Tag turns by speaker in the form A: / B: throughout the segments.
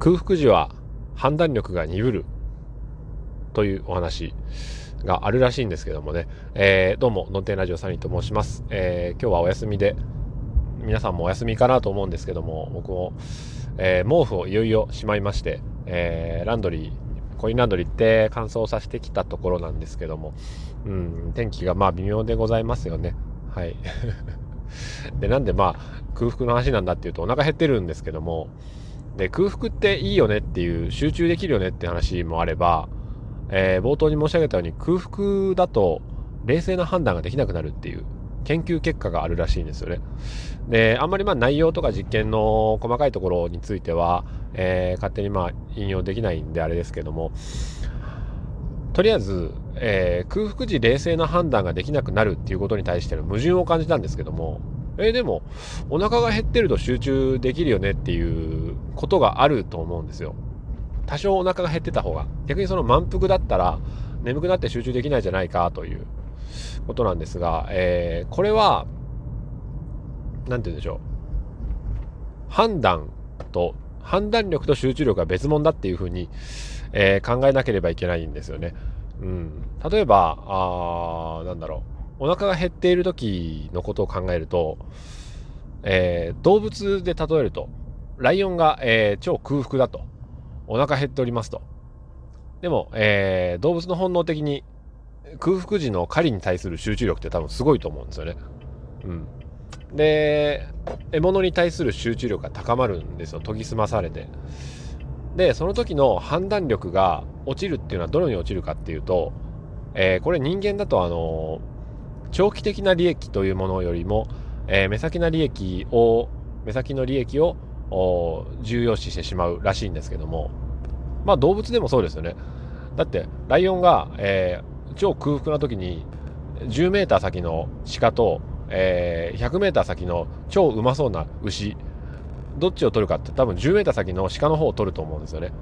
A: 空腹時は判断力が鈍るというお話があるらしいんですけどもね、えー、どうも、ノンテンラジオサニーと申します、えー、今日はお休みで、皆さんもお休みかなと思うんですけども、僕も、えー、毛布をいよいよしまいまして、えランドリー、コインランドリーって乾燥させてきたところなんですけども、うん、天気がまあ微妙でございますよね。はい。で、なんでまあ、空腹の話なんだっていうとお腹減ってるんですけども、で、空腹っていいよねっていう、集中できるよねって話もあれば、えー、冒頭に申し上げたように空腹だと冷静な判断ができなくなるっていう研究結果があるらしいんですよね。で、あんまりまあ内容とか実験の細かいところについては、えー、勝手にまあ引用できないんであれですけども、とりあえず、えー、空腹時冷静な判断ができなくなるっていうことに対しての矛盾を感じたんですけども、えー、でも、お腹が減ってると集中できるよねっていうことがあると思うんですよ。多少お腹が減ってた方が。逆にその満腹だったら、眠くなって集中できないじゃないかということなんですが、えー、これは、何て言うんでしょう。判断と、判断力と集中力は別物だっていうふうに、えー、考えなければいけないんですよね。うん。例えば、あなんだろう。お腹が減っている時のことを考えると、えー、動物で例えると、ライオンが、えー、超空腹だと。お腹減っておりますと。でも、えー、動物の本能的に空腹時の狩りに対する集中力って多分すごいと思うんですよね。うん。で、獲物に対する集中力が高まるんですよ。研ぎ澄まされて。で、その時の判断力が落ちるっていうのはどのように落ちるかっていうと、えー、これ人間だとあの長期的な利益というものよりも、えー、目先な利益を、目先の利益を重要視してしまうらしいんですけども、まあ動物でもそうですよね。だって、ライオンが、えー、超空腹な時に10メーター先の鹿と、えー、100メーター先の超うまそうな牛、どっちを取るかって多分10メーター先の鹿の方を取ると思うんですよね。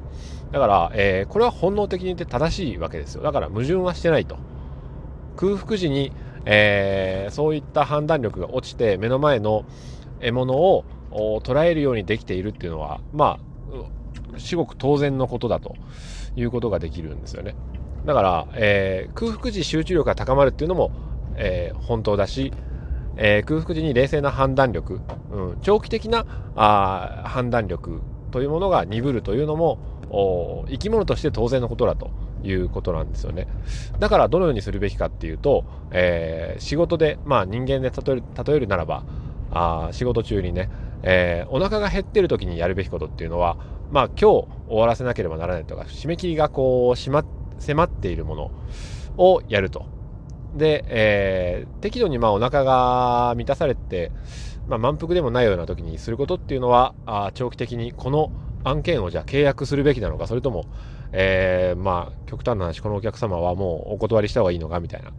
A: だから、えー、これは本能的に言って正しいわけですよ。だから矛盾はしてないと。空腹時に、えー、そういった判断力が落ちて目の前の獲物を捉えるようにできているっていうのは、まあ、至極当然のことだということができるんですよね。だから、えー、空腹時集中力が高まるっていうのも、えー、本当だし、えー、空腹時に冷静な判断力、うん、長期的なあ判断力というものが鈍るというのも生き物として当然のことだということなんですよね。だからどのようにするべきかっていうと、えー、仕事で、まあ人間で例える例えるならば、あ仕事中にね、えー、お腹が減ってる時にやるべきことっていうのは、まあ今日終わらせなければならないとか、締め切りがこう、しま、迫っているものをやると。で、えー、適度にまあお腹が満たされて、まあ、満腹でもないような時にすることっていうのは、あ長期的にこの案件をじゃあ契約するべきなのか、それとも、えー、まあ、極端な話、このお客様はもうお断りした方がいいのかみたいな、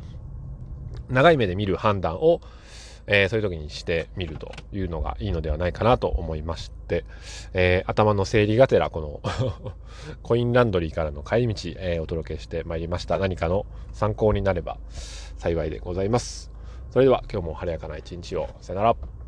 A: 長い目で見る判断を、えー、そういう時にしてみるというのがいいのではないかなと思いまして、えー、頭の整理がてら、この コインランドリーからの帰り道、えー、お届けしてまいりました。何かの参考になれば幸いでございます。それでは今日も晴れやかな一日を。さよなら。